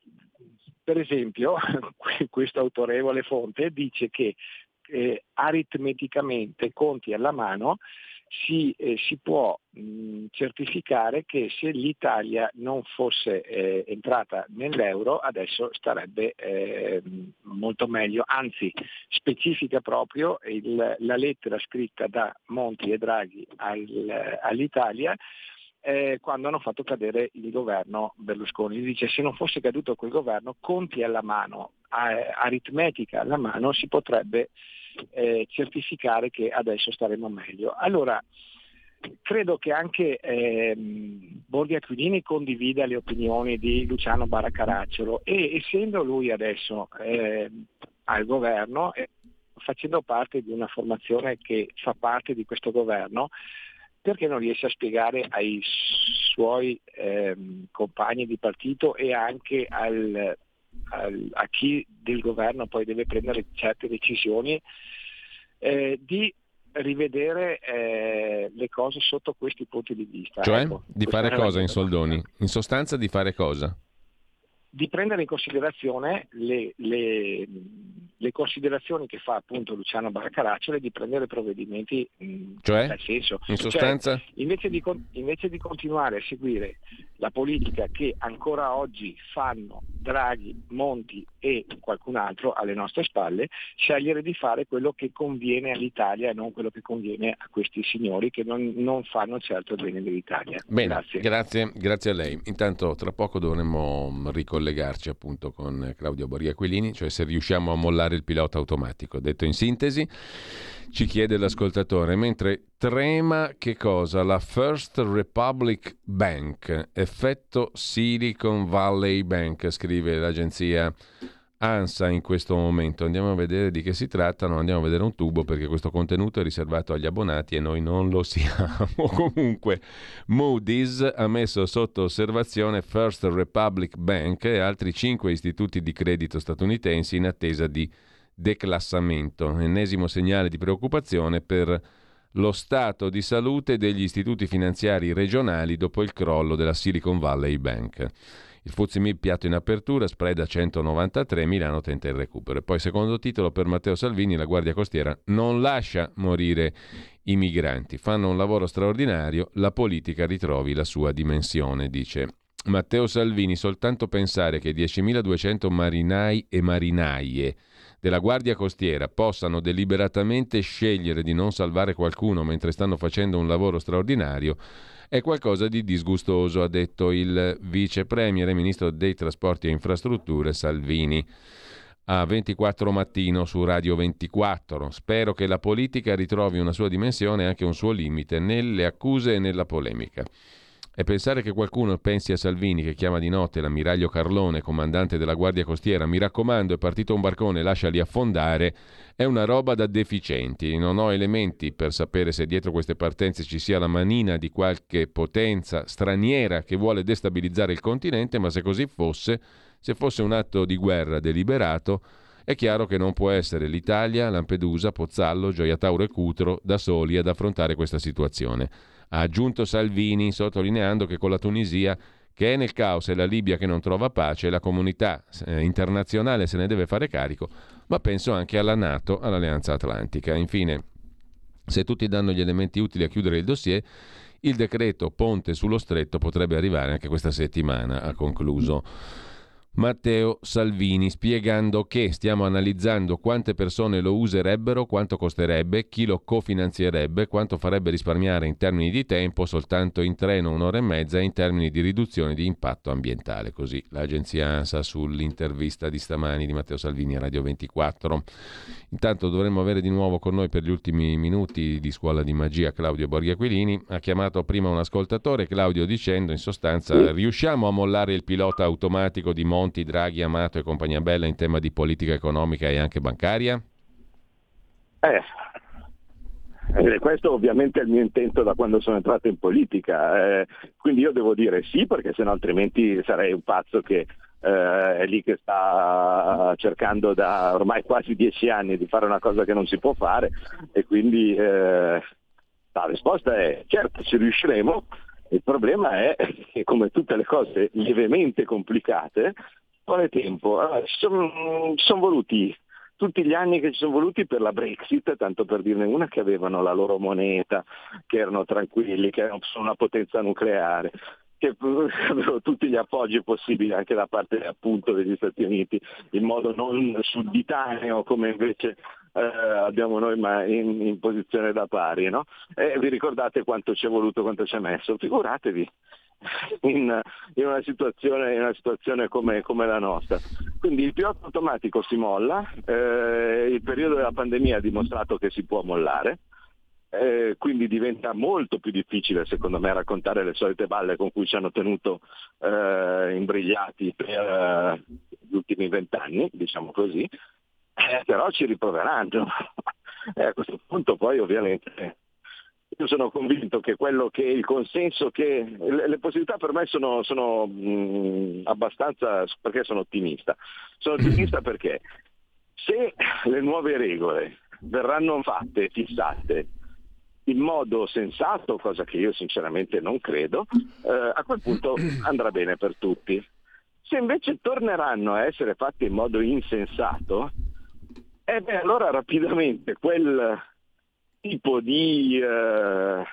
per esempio, questa autorevole fonte dice che eh, aritmeticamente, conti alla mano, si, eh, si può mh, certificare che se l'Italia non fosse eh, entrata nell'euro adesso starebbe eh, molto meglio, anzi specifica proprio il- la lettera scritta da Monti e Draghi al- all'Italia eh, quando hanno fatto cadere il governo Berlusconi. Dice se non fosse caduto quel governo, conti alla mano, a- aritmetica alla mano, si potrebbe eh, certificare che adesso staremo meglio. Allora, credo che anche ehm, Borghi Aquilini condivida le opinioni di Luciano Baraccaracciolo e essendo lui adesso ehm, al governo, eh, facendo parte di una formazione che fa parte di questo governo, perché non riesce a spiegare ai suoi ehm, compagni di partito e anche al- a chi del governo poi deve prendere certe decisioni eh, di rivedere eh, le cose sotto questi punti di vista. Cioè, Ecco, di fare cosa in soldoni? In sostanza di fare cosa? Di prendere in considerazione le, le- le considerazioni che fa appunto Luciano Barcaracciolo e di prendere provvedimenti mh, Cioè? tal senso. In Cioè, sostanza? invece, di, invece di continuare a seguire la politica che ancora oggi fanno Draghi, Monti e qualcun altro alle nostre spalle, scegliere di fare quello che conviene all'Italia e non quello che conviene a questi signori che non, non fanno certo il bene dell'Italia. Bene, Grazie. grazie, grazie a lei. Intanto tra poco dovremmo ricollegarci collegarci appunto con Claudio Borghi Aquilini, cioè se riusciamo a mollare il pilota automatico. Detto in sintesi, ci chiede l'ascoltatore, mentre trema che cosa? La First Republic Bank, effetto Silicon Valley Bank, scrive l'agenzia ANSA in questo momento. Andiamo a vedere di che si tratta, non andiamo a vedere un tubo perché questo contenuto è riservato agli abbonati e noi non lo siamo. Comunque Moody's ha messo sotto osservazione First Republic Bank e altri cinque istituti di credito statunitensi in attesa di declassamento, ennesimo segnale di preoccupazione per lo stato di salute degli istituti finanziari regionali dopo il crollo della Silicon Valley Bank. Il Fuzzi piatto in apertura, spread a 193, Milano tenta il recupero. E poi secondo titolo per Matteo Salvini, la Guardia Costiera non lascia morire i migranti. Fanno un lavoro straordinario, la politica ritrovi la sua dimensione, dice Matteo Salvini. Soltanto pensare che 10.200 marinai e marinaie della Guardia Costiera possano deliberatamente scegliere di non salvare qualcuno mentre stanno facendo un lavoro straordinario è qualcosa di disgustoso, ha detto il vice premier e ministro dei trasporti e infrastrutture Salvini a 24 mattino su Radio 24. Spero che la politica ritrovi una sua dimensione e anche un suo limite nelle accuse e nella polemica. E pensare che qualcuno pensi a Salvini che chiama di notte l'ammiraglio Carlone, comandante della Guardia Costiera, mi raccomando, è partito un barcone, lasciali affondare, è una roba da deficienti. Non ho elementi per sapere se dietro queste partenze ci sia la manina di qualche potenza straniera che vuole destabilizzare il continente, ma se così fosse, se fosse un atto di guerra deliberato, è chiaro che non può essere l'Italia, Lampedusa, Pozzallo, Gioia Tauro e Cutro da soli ad affrontare questa situazione ha aggiunto Salvini, sottolineando che con la Tunisia, che è nel caos, e la Libia che non trova pace, la comunità eh, internazionale se ne deve fare carico, ma penso anche alla Nato, all'Alleanza Atlantica. Infine, se tutti danno gli elementi utili a chiudere il dossier, il decreto Ponte sullo Stretto potrebbe arrivare anche questa settimana, ha concluso. Matteo Salvini, spiegando che stiamo analizzando quante persone lo userebbero, quanto costerebbe, chi lo cofinanzierebbe, quanto farebbe risparmiare in termini di tempo soltanto in treno un'ora e mezza in termini di riduzione di impatto ambientale. Così l'agenzia ANSA sull'intervista di stamani di Matteo Salvini a Radio 24. Intanto dovremmo avere di nuovo con noi per gli ultimi minuti di Scuola di Magia Claudio Borghi Aquilini. Ha chiamato prima un ascoltatore, Claudio, dicendo in sostanza riusciamo a mollare il pilota automatico di Monti, Draghi, Amato e compagnia bella in tema di politica economica e anche bancaria? Eh, eh, questo ovviamente è il mio intento da quando sono entrato in politica, eh, quindi io devo dire sì perché sennò altrimenti sarei un pazzo che eh, è lì che sta cercando da ormai quasi dieci anni di fare una cosa che non si può fare e quindi eh, la risposta è certo ci riusciremo, il problema è che come tutte le cose lievemente complicate vuole tempo. Allora, ci sono, ci sono voluti tutti gli anni che ci sono voluti per la Brexit, tanto per dirne una, che avevano la loro moneta, che erano tranquilli, che sono una potenza nucleare, che avevano tutti gli appoggi possibili anche da parte appunto degli Stati Uniti, in modo non sudditaneo come invece eh, abbiamo noi ma in, in posizione da pari. No? E vi ricordate quanto ci è voluto, quanto ci è messo? Figuratevi in, in una situazione, in una situazione come, come, la nostra. Quindi il pilota automatico si molla, eh, il periodo della pandemia ha dimostrato che si può mollare, eh, quindi diventa molto più difficile secondo me raccontare le solite balle con cui ci hanno tenuto eh, imbrigliati per eh, gli ultimi vent'anni, diciamo così, eh, però ci riproveranno. e a questo punto poi ovviamente io sono convinto che quello che il consenso che le, le possibilità per me sono, sono mh, abbastanza perché sono ottimista. Sono ottimista perché se le nuove regole verranno fatte, fissate in modo sensato, cosa che io sinceramente non credo, eh, a quel punto andrà bene per tutti. Se invece torneranno a essere fatte in modo insensato, eh beh, allora rapidamente quel tipo di eh,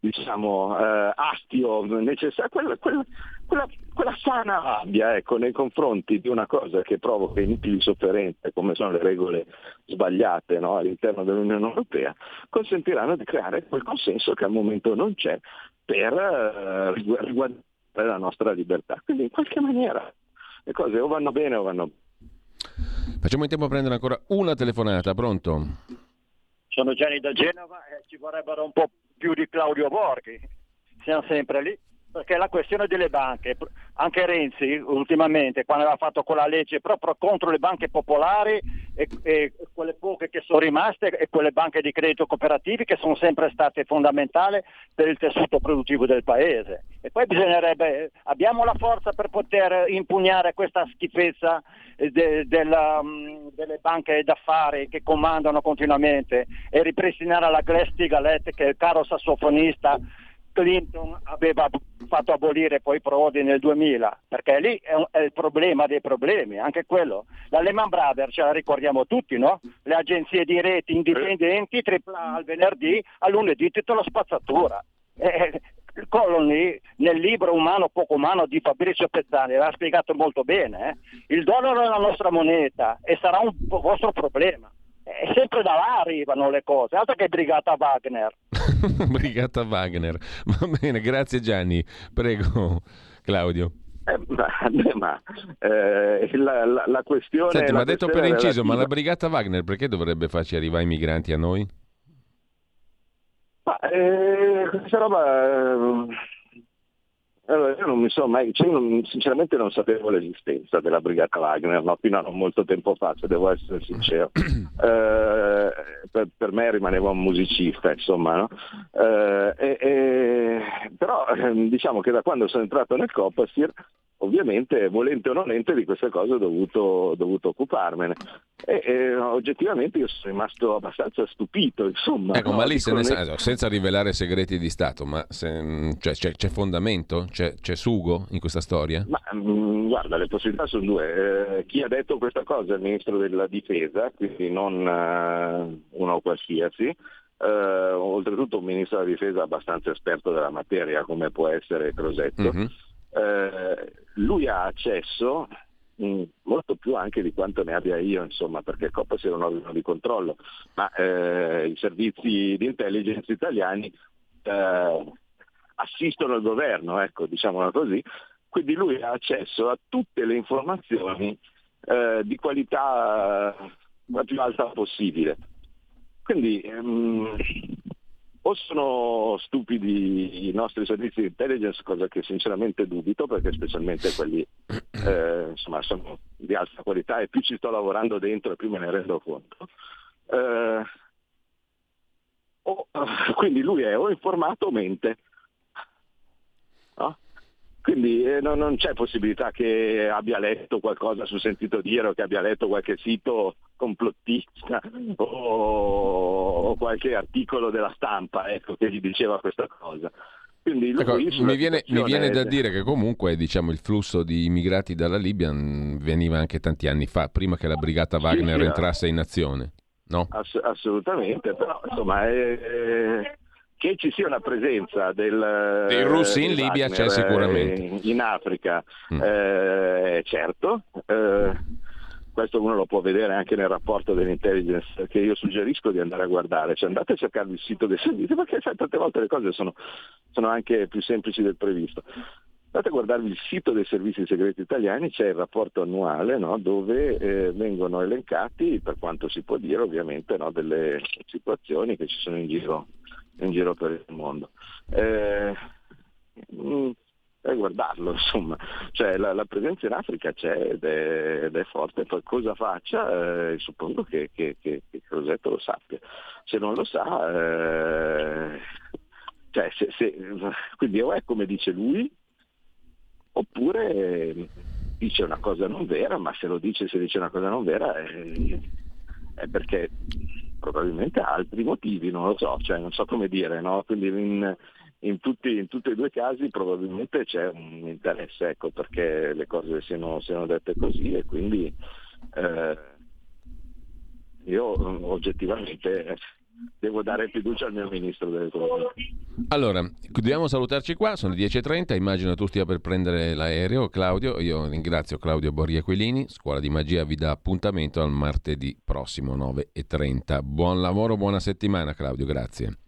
diciamo, eh, astio necessario, quella, quella, quella, quella sana rabbia ecco, nei confronti di una cosa che provoca inutili sofferenze, come sono le regole sbagliate no, all'interno dell'Unione Europea, consentiranno di creare quel consenso che al momento non c'è per eh, riguardare la nostra libertà. Quindi in qualche maniera le cose o vanno bene o vanno Facciamo in tempo a prendere ancora una telefonata, pronto? Sono Gianni da Genova e ci vorrebbero un po' più di Claudio Borghi. Siamo sempre lì. Perché la questione delle banche, anche Renzi ultimamente quando aveva fatto quella legge proprio contro le banche popolari e, e quelle poche che sono rimaste e quelle banche di credito cooperativi che sono sempre state fondamentali per il tessuto produttivo del paese. E poi bisognerebbe, abbiamo la forza per poter impugnare questa schifezza eh, de- della, mm, delle banche d'affari che comandano continuamente e ripristinare la Glass-Steagall che il caro sassofonista Clinton aveva fatto abolire poi Prodi nel 2000, perché lì è, un- è il problema dei problemi, anche quello. La Lehman Brothers ce la ricordiamo tutti, no? Le agenzie di reti indipendenti, tripla al venerdì, a lunedì titolo spazzatura. Eh, Colony nel libro Umano poco umano di Fabrizio Pezzani l'ha spiegato molto bene. eh. Il dollaro è la nostra moneta e sarà un vostro problema. E sempre da là arrivano le cose, altro che Brigata Wagner. Brigata Wagner. Va bene, grazie Gianni. Prego, Claudio. Eh, ma, ma, eh, la, la- la questione Senti, ma detto per inciso, ma la relativa- Brigata Wagner perché dovrebbe farci arrivare i migranti a noi? Ma, eh, questa roba eh, allora, io non mi sono mai cioè, io non- sinceramente non sapevo l'esistenza della brigata Wagner no? fino a non molto tempo fa se devo essere sincero Eh, per, per me rimaneva un musicista insomma no? Eh, e- e- però ehm, diciamo che da quando sono entrato nel Copasir ovviamente volente o nolente di queste cose ho dovuto, dovuto occuparmene e, e oggettivamente io sono rimasto abbastanza stupito insomma Ecco, no, ma lì se ne sa- senza rivelare segreti di Stato, ma se- cioè, c'è, c'è fondamento? C'è, c'è sugo in questa storia? Ma mm, guarda, le possibilità sono due. Eh, chi ha detto questa cosa è il ministro della difesa, quindi non eh, uno qualsiasi. Eh, oltretutto un ministro della difesa abbastanza esperto della materia, come può essere Crosetto. Mhm. Eh, lui ha accesso mh, molto più anche di quanto ne abbia io, insomma, perché il Coppas è un organo di controllo, ma eh, i servizi di intelligence italiani eh, assistono il governo, ecco, diciamola così, quindi lui ha accesso a tutte le informazioni eh, di qualità eh, la più alta possibile. Quindi ehm, o sono stupidi i nostri servizi di intelligence, cosa che sinceramente dubito, perché specialmente quelli eh, insomma, sono di alta qualità e più ci sto lavorando dentro e più me ne rendo conto. Eh, o- quindi lui è o informato o mente. No? Quindi eh, non, non c'è possibilità che abbia letto qualcosa sul sentito dire o che abbia letto qualche sito complottista o, o qualche articolo della stampa ecco, che gli diceva questa cosa. Quindi lui Ecco, mi, viene, mi viene da dire che comunque diciamo, il flusso di immigrati dalla Libia mh, veniva anche tanti anni fa, prima che la brigata Wagner sì. entrasse in azione. No? Ass- assolutamente, però insomma eh, che ci sia una presenza del, Dei russi in Libia c'è sicuramente. eh, in Africa, Mm. eh, certo. eh, questo uno lo può vedere anche nel rapporto dell'intelligence che io suggerisco di andare a guardare, cioè andate a cercare il sito dei servizi perché sai, tante volte le cose sono, sono anche più semplici del previsto. Andate a guardarvi il sito dei servizi segreti italiani, c'è il rapporto annuale no, dove eh, vengono elencati, per quanto si può dire ovviamente, no, delle situazioni che ci sono in giro, in giro per il mondo. Eh, mm, e guardarlo, insomma, cioè la, la presenza in Africa c'è ed è, ed è forte, poi cosa faccia eh, suppongo che, che, che, che Crosetto lo sappia, se non lo sa, eh, cioè, se, se- quindi o è come dice lui, oppure eh, dice una cosa non vera, ma se lo dice, se dice una cosa non vera è, è perché probabilmente ha altri motivi, non lo so, cioè non so come dire, no? Quindi in, in tutti, in tutti e due i casi probabilmente c'è un interesse, ecco, perché le cose siano, siano dette così e quindi eh, io oggettivamente devo dare fiducia al mio ministro dell'economia. Allora, dobbiamo salutarci qua, sono le 10.30, immagino tu stia per prendere l'aereo, Claudio, io ringrazio Claudio Borghi Aquilini, Scuola di Magia vi dà appuntamento al martedì prossimo 9.30. Buon lavoro, buona settimana Claudio, grazie.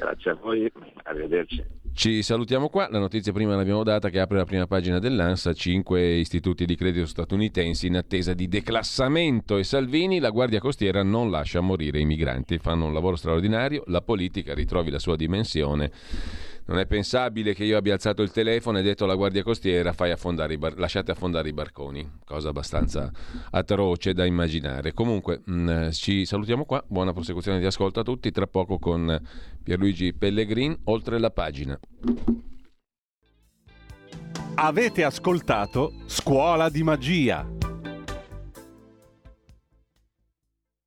Grazie a voi, arrivederci. Ci salutiamo qua, la notizia prima l'abbiamo data che apre la prima pagina dell'ANSA, cinque istituti di credito statunitensi in attesa di declassamento e Salvini, la Guardia Costiera non lascia morire i migranti, fanno un lavoro straordinario, la politica ritrovi la sua dimensione. Non è pensabile che io abbia alzato il telefono e detto alla Guardia Costiera affondare bar- lasciate affondare i barconi, cosa abbastanza atroce da immaginare. Comunque mh, ci salutiamo qua, buona prosecuzione di ascolto a tutti, tra poco con Pierluigi Pellegrin, oltre la pagina. Avete ascoltato Scuola di Magia.